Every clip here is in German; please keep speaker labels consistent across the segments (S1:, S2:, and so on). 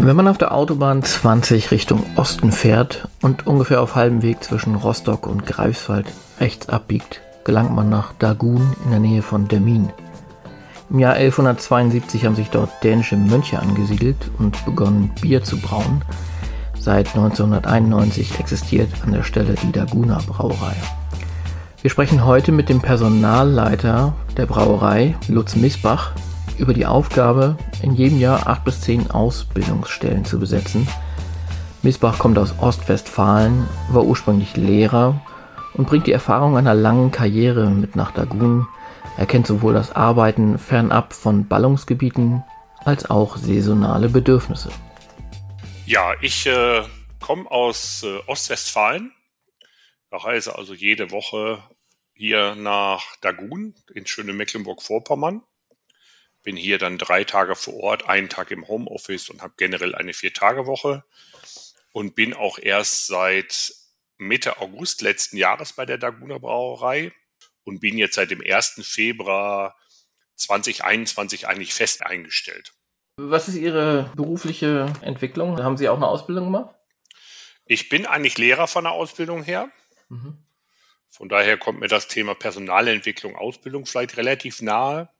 S1: Wenn man auf der Autobahn 20 Richtung Osten fährt und ungefähr auf halbem Weg zwischen Rostock und Greifswald rechts abbiegt, gelangt man nach Dagun in der Nähe von Demmin. Im Jahr 1172 haben sich dort dänische Mönche angesiedelt und begonnen Bier zu brauen. Seit 1991 existiert an der Stelle die Daguna Brauerei. Wir sprechen heute mit dem Personalleiter der Brauerei, Lutz Misbach, über die Aufgabe, in jedem Jahr acht bis zehn Ausbildungsstellen zu besetzen. Misbach kommt aus Ostwestfalen, war ursprünglich Lehrer und bringt die Erfahrung einer langen Karriere mit nach Dagun. Er kennt sowohl das Arbeiten fernab von Ballungsgebieten als auch saisonale Bedürfnisse.
S2: Ja, ich äh, komme aus äh, Ostwestfalen, reise also jede Woche hier nach Dagun in schöne Mecklenburg-Vorpommern bin hier dann drei Tage vor Ort, einen Tag im Homeoffice und habe generell eine Vier-Tage-Woche und bin auch erst seit Mitte August letzten Jahres bei der Daguna Brauerei und bin jetzt seit dem 1. Februar 2021 eigentlich fest eingestellt.
S1: Was ist Ihre berufliche Entwicklung? Haben Sie auch eine Ausbildung gemacht?
S2: Ich bin eigentlich Lehrer von der Ausbildung her. Mhm. Von daher kommt mir das Thema Personalentwicklung, Ausbildung vielleicht relativ nahe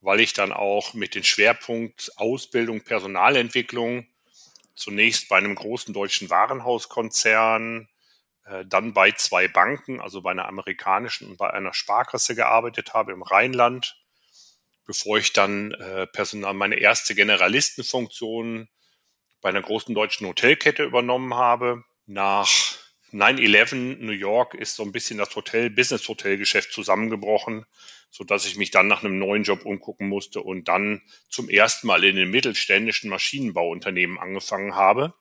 S2: weil ich dann auch mit dem Schwerpunkt Ausbildung, Personalentwicklung zunächst bei einem großen deutschen Warenhauskonzern, äh, dann bei zwei Banken, also bei einer amerikanischen und bei einer Sparkasse gearbeitet habe im Rheinland, bevor ich dann äh, Personal, meine erste Generalistenfunktion bei einer großen deutschen Hotelkette übernommen habe. Nach 9-11 New York ist so ein bisschen das Hotel, Business-Hotel-Geschäft zusammengebrochen so dass ich mich dann nach einem neuen Job umgucken musste und dann zum ersten Mal in den mittelständischen Maschinenbauunternehmen angefangen habe,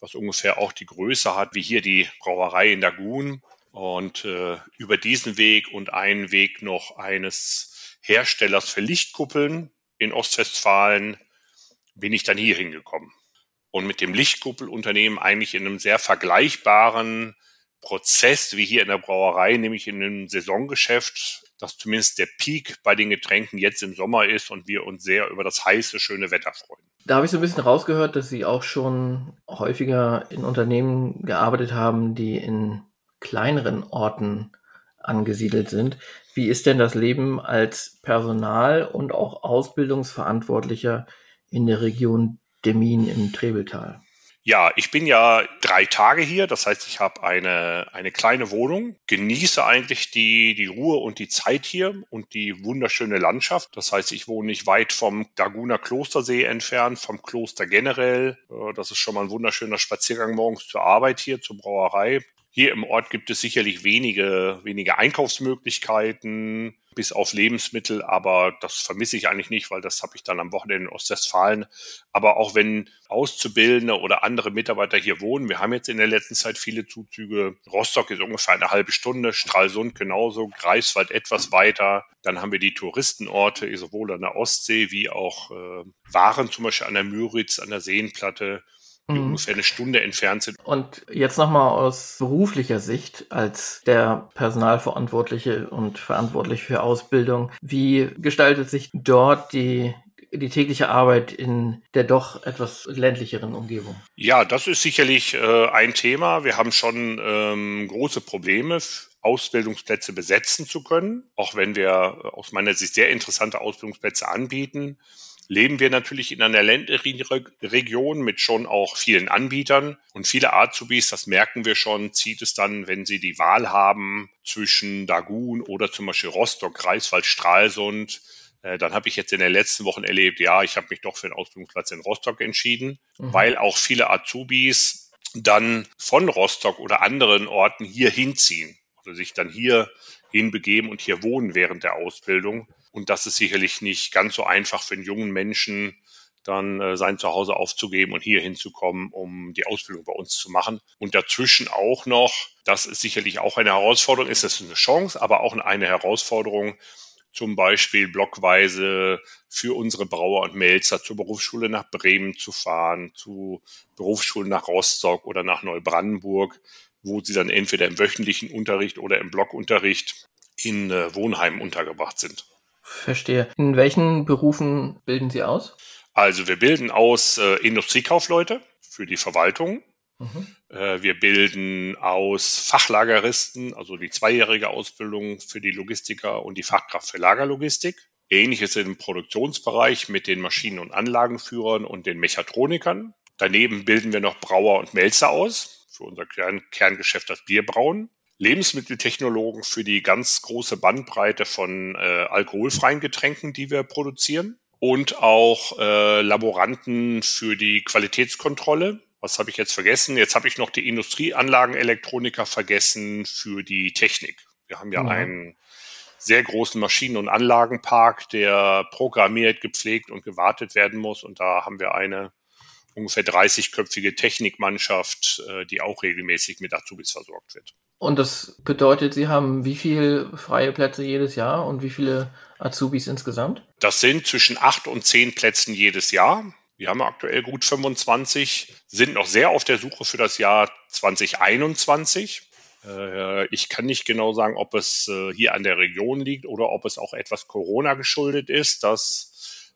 S2: was ungefähr auch die Größe hat wie hier die Brauerei in Dagun. Und äh, über diesen Weg und einen Weg noch eines Herstellers für Lichtkuppeln in Ostwestfalen bin ich dann hier hingekommen. Und mit dem Lichtkuppelunternehmen eigentlich in einem sehr vergleichbaren Prozess wie hier in der Brauerei, nämlich in einem Saisongeschäft, dass zumindest der Peak bei den Getränken jetzt im Sommer ist und wir uns sehr über das heiße, schöne Wetter freuen.
S1: Da habe ich so ein bisschen rausgehört, dass Sie auch schon häufiger in Unternehmen gearbeitet haben, die in kleineren Orten angesiedelt sind. Wie ist denn das Leben als Personal und auch Ausbildungsverantwortlicher in der Region Demin im Trebeltal?
S2: Ja, ich bin ja drei Tage hier, das heißt, ich habe eine, eine kleine Wohnung, genieße eigentlich die, die Ruhe und die Zeit hier und die wunderschöne Landschaft. Das heißt, ich wohne nicht weit vom Daguna Klostersee entfernt, vom Kloster generell. Äh, das ist schon mal ein wunderschöner Spaziergang morgens zur Arbeit hier, zur Brauerei. Hier im Ort gibt es sicherlich wenige, wenige Einkaufsmöglichkeiten, bis auf Lebensmittel, aber das vermisse ich eigentlich nicht, weil das habe ich dann am Wochenende in Ostwestfalen. Aber auch wenn Auszubildende oder andere Mitarbeiter hier wohnen, wir haben jetzt in der letzten Zeit viele Zuzüge. Rostock ist ungefähr eine halbe Stunde, Stralsund genauso, Greifswald etwas weiter. Dann haben wir die Touristenorte, sowohl an der Ostsee wie auch äh, Waren, zum Beispiel an der Müritz, an der Seenplatte die mhm. ungefähr eine Stunde entfernt sind.
S1: Und jetzt nochmal aus beruflicher Sicht als der Personalverantwortliche und verantwortlich für Ausbildung. Wie gestaltet sich dort die die tägliche Arbeit in der doch etwas ländlicheren Umgebung?
S2: Ja, das ist sicherlich äh, ein Thema. Wir haben schon ähm, große Probleme, Ausbildungsplätze besetzen zu können, auch wenn wir aus meiner Sicht sehr interessante Ausbildungsplätze anbieten leben wir natürlich in einer ländlichen Region mit schon auch vielen Anbietern und viele Azubis, das merken wir schon, zieht es dann, wenn sie die Wahl haben zwischen Dagun oder zum Beispiel Rostock, Greifswald, Stralsund, äh, dann habe ich jetzt in den letzten Wochen erlebt, ja, ich habe mich doch für einen Ausbildungsplatz in Rostock entschieden, mhm. weil auch viele Azubis dann von Rostock oder anderen Orten hier hinziehen, also sich dann hier hinbegeben und hier wohnen während der Ausbildung. Und das ist sicherlich nicht ganz so einfach für einen jungen Menschen, dann äh, sein Zuhause aufzugeben und hier hinzukommen, um die Ausbildung bei uns zu machen. Und dazwischen auch noch, das ist sicherlich auch eine Herausforderung, ist das eine Chance, aber auch eine Herausforderung, zum Beispiel blockweise für unsere Brauer und Melzer zur Berufsschule nach Bremen zu fahren, zu Berufsschulen nach Rostock oder nach Neubrandenburg, wo sie dann entweder im wöchentlichen Unterricht oder im Blockunterricht in äh, Wohnheimen untergebracht sind.
S1: Verstehe. In welchen Berufen bilden Sie aus?
S2: Also wir bilden aus äh, Industriekaufleute für die Verwaltung. Mhm. Äh, wir bilden aus Fachlageristen, also die zweijährige Ausbildung für die Logistiker und die Fachkraft für Lagerlogistik. Ähnliches im Produktionsbereich mit den Maschinen- und Anlagenführern und den Mechatronikern. Daneben bilden wir noch Brauer und Melzer aus für unser Kern Kerngeschäft, das Bierbrauen. Lebensmitteltechnologen für die ganz große Bandbreite von äh, alkoholfreien Getränken, die wir produzieren. Und auch äh, Laboranten für die Qualitätskontrolle. Was habe ich jetzt vergessen? Jetzt habe ich noch die Industrieanlagenelektroniker vergessen für die Technik. Wir haben ja mhm. einen sehr großen Maschinen- und Anlagenpark, der programmiert, gepflegt und gewartet werden muss. Und da haben wir eine ungefähr 30-köpfige Technikmannschaft, äh, die auch regelmäßig mit Azubis versorgt wird.
S1: Und das bedeutet, Sie haben wie viele freie Plätze jedes Jahr und wie viele Azubis insgesamt?
S2: Das sind zwischen acht und zehn Plätzen jedes Jahr. Wir haben aktuell gut 25, sind noch sehr auf der Suche für das Jahr 2021. Äh, ich kann nicht genau sagen, ob es äh, hier an der Region liegt oder ob es auch etwas Corona geschuldet ist, dass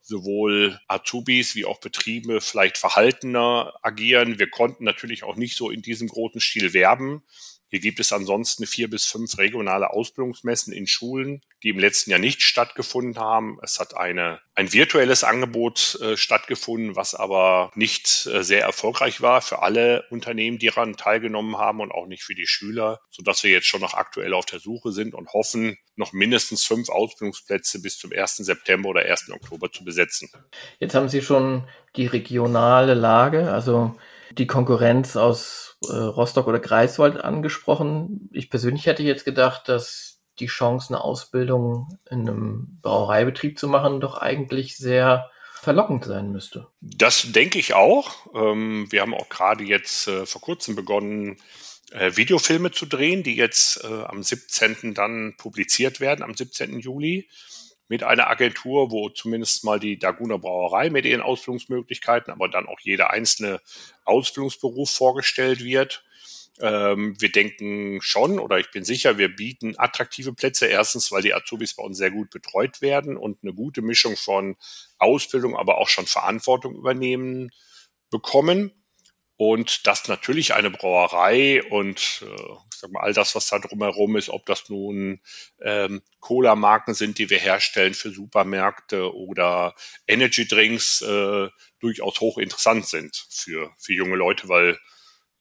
S2: sowohl Azubis wie auch Betriebe vielleicht verhaltener agieren. Wir konnten natürlich auch nicht so in diesem großen Stil werben. Hier gibt es ansonsten vier bis fünf regionale Ausbildungsmessen in Schulen, die im letzten Jahr nicht stattgefunden haben. Es hat eine, ein virtuelles Angebot äh, stattgefunden, was aber nicht äh, sehr erfolgreich war für alle Unternehmen, die daran teilgenommen haben und auch nicht für die Schüler, sodass wir jetzt schon noch aktuell auf der Suche sind und hoffen, noch mindestens fünf Ausbildungsplätze bis zum 1. September oder 1. Oktober zu besetzen.
S1: Jetzt haben Sie schon die regionale Lage, also die Konkurrenz aus Rostock oder Greifswald angesprochen. Ich persönlich hätte jetzt gedacht, dass die Chance, eine Ausbildung in einem Brauereibetrieb zu machen, doch eigentlich sehr verlockend sein müsste.
S2: Das denke ich auch. Ähm, wir haben auch gerade jetzt äh, vor kurzem begonnen, äh, Videofilme zu drehen, die jetzt äh, am 17. dann publiziert werden, am 17. Juli mit einer Agentur, wo zumindest mal die Daguna Brauerei mit ihren Ausbildungsmöglichkeiten, aber dann auch jeder einzelne Ausbildungsberuf vorgestellt wird. Ähm, wir denken schon oder ich bin sicher, wir bieten attraktive Plätze. Erstens, weil die Azubis bei uns sehr gut betreut werden und eine gute Mischung von Ausbildung, aber auch schon Verantwortung übernehmen bekommen. Und dass natürlich eine Brauerei und äh, sag mal, all das, was da drumherum ist, ob das nun ähm, Cola-Marken sind, die wir herstellen für Supermärkte oder Energy-Drinks, äh, durchaus hochinteressant sind für, für junge Leute, weil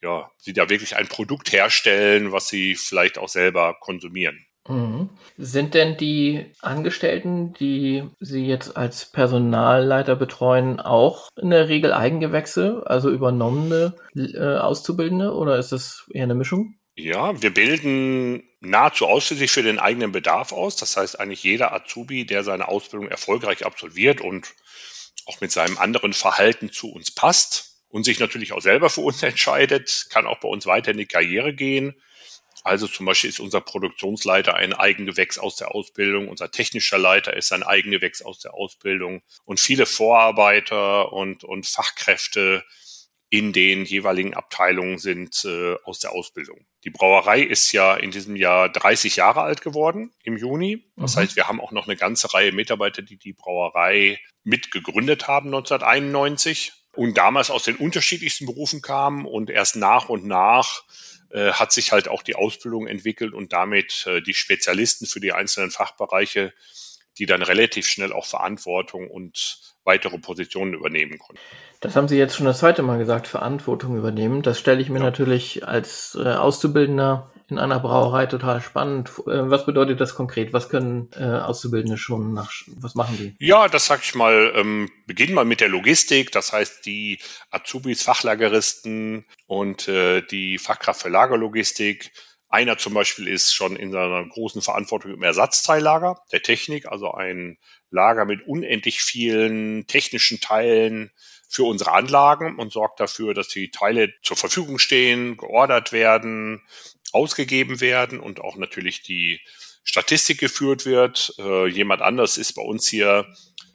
S2: ja, sie da wirklich ein Produkt herstellen, was sie vielleicht auch selber konsumieren.
S1: Mhm. Sind denn die Angestellten, die Sie jetzt als Personalleiter betreuen, auch in der Regel Eigengewächse, also übernommene äh, Auszubildende, oder ist das eher eine Mischung?
S2: Ja, wir bilden nahezu ausschließlich für den eigenen Bedarf aus. Das heißt, eigentlich jeder Azubi, der seine Ausbildung erfolgreich absolviert und auch mit seinem anderen Verhalten zu uns passt und sich natürlich auch selber für uns entscheidet, kann auch bei uns weiter in die Karriere gehen. Also zum Beispiel ist unser Produktionsleiter ein Eigengewächs aus der Ausbildung, unser technischer Leiter ist ein Eigengewächs aus der Ausbildung und viele Vorarbeiter und, und Fachkräfte in den jeweiligen Abteilungen sind äh, aus der Ausbildung. Die Brauerei ist ja in diesem Jahr 30 Jahre alt geworden im Juni. Das mhm. heißt, wir haben auch noch eine ganze Reihe Mitarbeiter, die die Brauerei mitgegründet haben 1991 und damals aus den unterschiedlichsten Berufen kamen und erst nach und nach hat sich halt auch die Ausbildung entwickelt und damit äh, die Spezialisten für die einzelnen Fachbereiche, die dann relativ schnell auch Verantwortung und weitere Positionen übernehmen konnten.
S1: Das haben Sie jetzt schon das zweite Mal gesagt, Verantwortung übernehmen. Das stelle ich mir ja. natürlich als äh, Auszubildender in einer Brauerei total spannend. Äh, was bedeutet das konkret? Was können äh, Auszubildende schon nach, was machen die?
S2: Ja, das sag ich mal, ähm, beginnen wir mit der Logistik. Das heißt, die Azubis, Fachlageristen und äh, die Fachkraft für Lagerlogistik. Einer zum Beispiel ist schon in seiner großen Verantwortung im Ersatzteillager der Technik, also ein Lager mit unendlich vielen technischen Teilen, für unsere Anlagen und sorgt dafür, dass die Teile zur Verfügung stehen, geordert werden, ausgegeben werden und auch natürlich die Statistik geführt wird. Äh, jemand anders ist bei uns hier,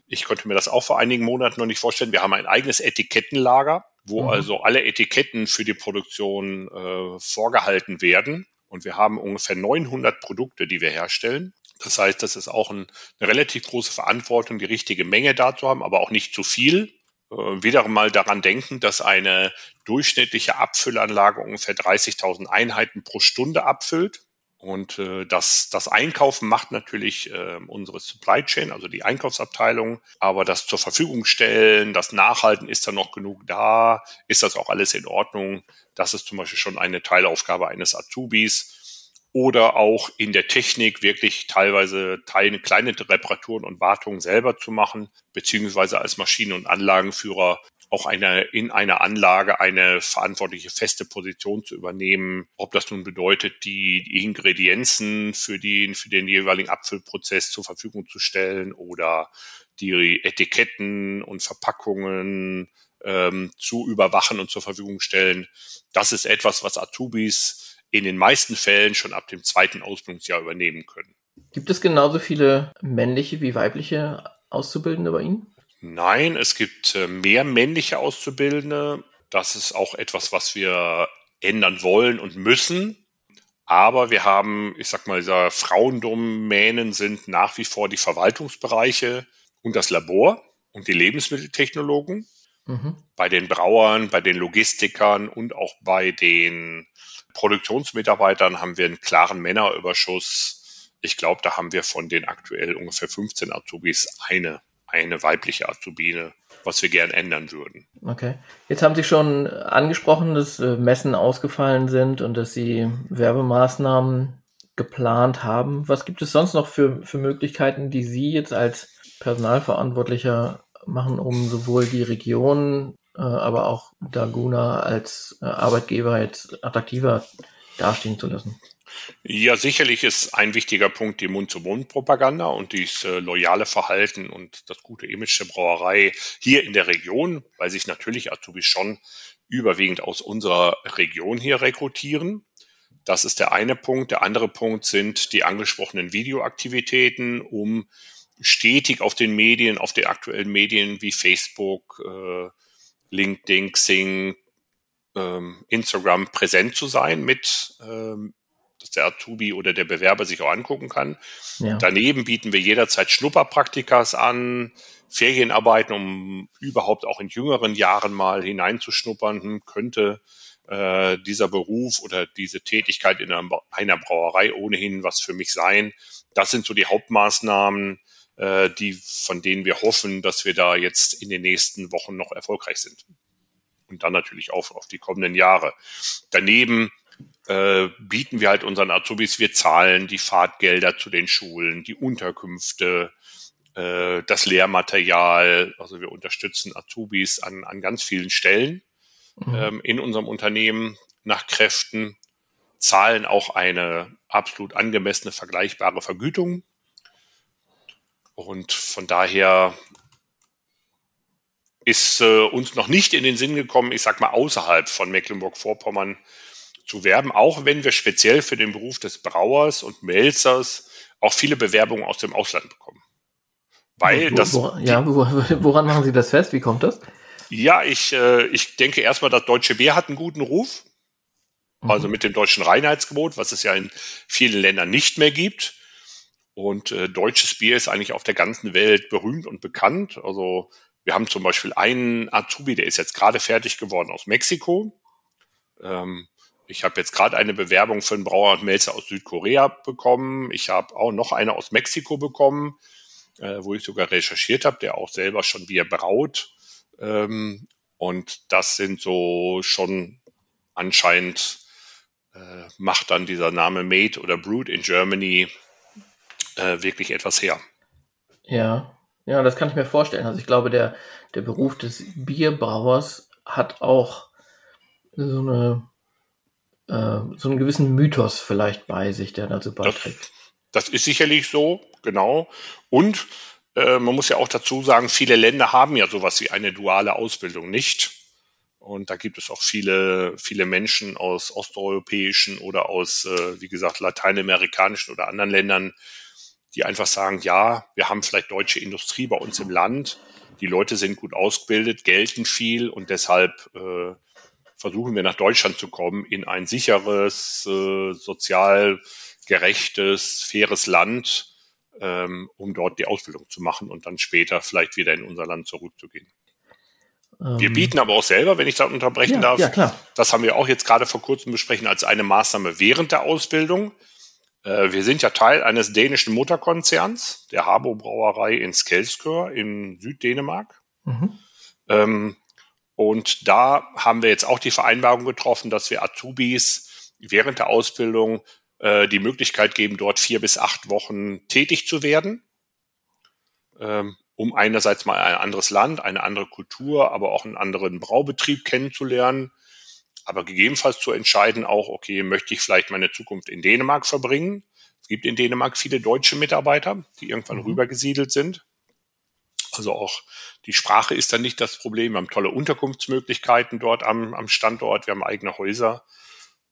S2: ich konnte mir das auch vor einigen Monaten noch nicht vorstellen, wir haben ein eigenes Etikettenlager, wo mhm. also alle Etiketten für die Produktion äh, vorgehalten werden. Und wir haben ungefähr 900 Produkte, die wir herstellen. Das heißt, das ist auch ein, eine relativ große Verantwortung, die richtige Menge da zu haben, aber auch nicht zu viel, äh, wieder mal daran denken, dass eine durchschnittliche Abfüllanlage ungefähr 30.000 Einheiten pro Stunde abfüllt. Und äh, das, das Einkaufen macht natürlich äh, unsere Supply Chain, also die Einkaufsabteilung, aber das zur Verfügung stellen, das Nachhalten, ist da noch genug da, ist das auch alles in Ordnung, das ist zum Beispiel schon eine Teilaufgabe eines Azubis oder auch in der Technik wirklich teilweise Teile, kleine Reparaturen und Wartungen selber zu machen, beziehungsweise als Maschinen- und Anlagenführer auch eine, in einer Anlage eine verantwortliche feste Position zu übernehmen. Ob das nun bedeutet, die, die Ingredienzen für den, für den jeweiligen Abfüllprozess zur Verfügung zu stellen oder die Etiketten und Verpackungen ähm, zu überwachen und zur Verfügung stellen. Das ist etwas, was Azubis in den meisten Fällen schon ab dem zweiten Ausbildungsjahr übernehmen können.
S1: Gibt es genauso viele männliche wie weibliche Auszubildende bei Ihnen?
S2: Nein, es gibt äh, mehr männliche Auszubildende. Das ist auch etwas, was wir ändern wollen und müssen. Aber wir haben, ich sag mal, dieser Frauendomänen sind nach wie vor die Verwaltungsbereiche und das Labor und die Lebensmitteltechnologen. Mhm. Bei den Brauern, bei den Logistikern und auch bei den Produktionsmitarbeitern haben wir einen klaren Männerüberschuss. Ich glaube, da haben wir von den aktuell ungefähr 15 Azubis eine, eine weibliche Azubine, was wir gern ändern würden.
S1: Okay. Jetzt haben Sie schon angesprochen, dass äh, Messen ausgefallen sind und dass Sie Werbemaßnahmen geplant haben. Was gibt es sonst noch für, für Möglichkeiten, die Sie jetzt als Personalverantwortlicher machen, um sowohl die Region aber auch Daguna als äh, Arbeitgeber jetzt attraktiver dastehen zu lassen.
S2: Ja, sicherlich ist ein wichtiger Punkt die Mund-zu-Mund-Propaganda und dieses äh, loyale Verhalten und das gute Image der Brauerei hier in der Region, weil sich natürlich Azubis schon überwiegend aus unserer Region hier rekrutieren. Das ist der eine Punkt. Der andere Punkt sind die angesprochenen Videoaktivitäten, um stetig auf den Medien, auf den aktuellen Medien wie Facebook, äh, LinkedIn, Xing, ähm, Instagram präsent zu sein mit, ähm, dass der Azubi oder der Bewerber sich auch angucken kann. Ja. Daneben bieten wir jederzeit Schnupperpraktikas an, Ferienarbeiten, um überhaupt auch in jüngeren Jahren mal hineinzuschnuppern, hm, könnte äh, dieser Beruf oder diese Tätigkeit in einer, einer Brauerei ohnehin was für mich sein. Das sind so die Hauptmaßnahmen, äh, die, von denen wir hoffen, dass wir da jetzt in den nächsten Wochen noch erfolgreich sind. Und dann natürlich auch auf die kommenden Jahre. Daneben äh, bieten wir halt unseren Azubis, wir zahlen die Fahrtgelder zu den Schulen, die Unterkünfte, äh, das Lehrmaterial. Also wir unterstützen Azubis an, an ganz vielen Stellen mhm. ähm, in unserem Unternehmen nach Kräften, zahlen auch eine absolut angemessene, vergleichbare Vergütung und von daher ist äh, uns noch nicht in den Sinn gekommen, ich sag mal, außerhalb von Mecklenburg-Vorpommern zu werben, auch wenn wir speziell für den Beruf des Brauers und Melzers auch viele Bewerbungen aus dem Ausland bekommen. Weil
S1: wo,
S2: das.
S1: Wo, ja, woran machen Sie das fest? Wie kommt das?
S2: Ja, ich, äh, ich denke erstmal, das Deutsche Bier hat einen guten Ruf. Mhm. Also mit dem deutschen Reinheitsgebot, was es ja in vielen Ländern nicht mehr gibt. Und äh, deutsches Bier ist eigentlich auf der ganzen Welt berühmt und bekannt. Also wir haben zum Beispiel einen Azubi, der ist jetzt gerade fertig geworden aus Mexiko. Ähm, ich habe jetzt gerade eine Bewerbung für einen Brauer und Melzer aus Südkorea bekommen. Ich habe auch noch eine aus Mexiko bekommen, äh, wo ich sogar recherchiert habe, der auch selber schon Bier braut. Ähm, und das sind so schon anscheinend äh, macht dann dieser Name Made oder Brewed in Germany äh, wirklich etwas her.
S1: Ja, ja, das kann ich mir vorstellen. Also ich glaube, der, der Beruf des Bierbrauers hat auch so eine äh, so einen gewissen Mythos vielleicht bei sich, der dazu beiträgt.
S2: Das, das ist sicherlich so, genau. Und äh, man muss ja auch dazu sagen, viele Länder haben ja sowas wie eine duale Ausbildung nicht. Und da gibt es auch viele, viele Menschen aus osteuropäischen oder aus, äh, wie gesagt, lateinamerikanischen oder anderen Ländern, die einfach sagen, ja, wir haben vielleicht deutsche Industrie bei uns im Land, die Leute sind gut ausgebildet, gelten viel und deshalb äh, versuchen wir nach Deutschland zu kommen in ein sicheres, äh, sozial gerechtes, faires Land, ähm, um dort die Ausbildung zu machen und dann später vielleicht wieder in unser Land zurückzugehen. Wir ähm, bieten aber auch selber, wenn ich da unterbrechen
S1: ja,
S2: darf,
S1: ja,
S2: das haben wir auch jetzt gerade vor kurzem besprechen als eine Maßnahme während der Ausbildung. Äh, wir sind ja Teil eines dänischen Mutterkonzerns, der Habo Brauerei in Skelskør in Süddänemark. Mhm. Ähm, und da haben wir jetzt auch die Vereinbarung getroffen, dass wir Azubis während der Ausbildung äh, die Möglichkeit geben, dort vier bis acht Wochen tätig zu werden. Ähm, um einerseits mal ein anderes Land, eine andere Kultur, aber auch einen anderen Braubetrieb kennenzulernen, aber gegebenenfalls zu entscheiden auch, okay, möchte ich vielleicht meine Zukunft in Dänemark verbringen? Es gibt in Dänemark viele deutsche Mitarbeiter, die irgendwann mhm. rübergesiedelt sind. Also auch die Sprache ist dann nicht das Problem. Wir haben tolle Unterkunftsmöglichkeiten dort am, am Standort. Wir haben eigene Häuser.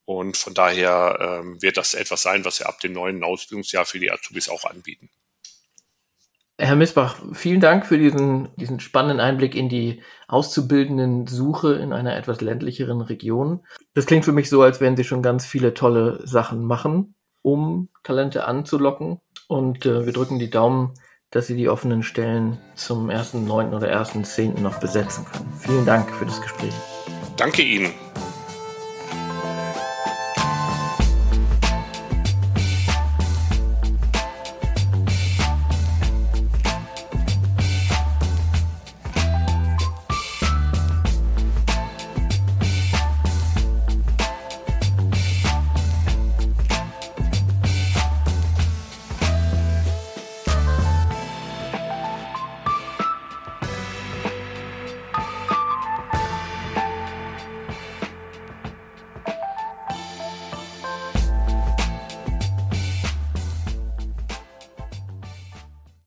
S2: Und von daher ähm, wird das etwas sein, was wir ab dem neuen Ausbildungsjahr für die Azubis auch anbieten.
S1: Herr Missbach, vielen Dank für diesen, diesen spannenden Einblick in die auszubildenden Suche in einer etwas ländlicheren Region. Das klingt für mich so, als wenn Sie schon ganz viele tolle Sachen machen, um Talente anzulocken. Und äh, wir drücken die Daumen, dass Sie die offenen Stellen zum 1.9. oder 1.10. noch besetzen können. Vielen Dank für das Gespräch.
S2: Danke Ihnen.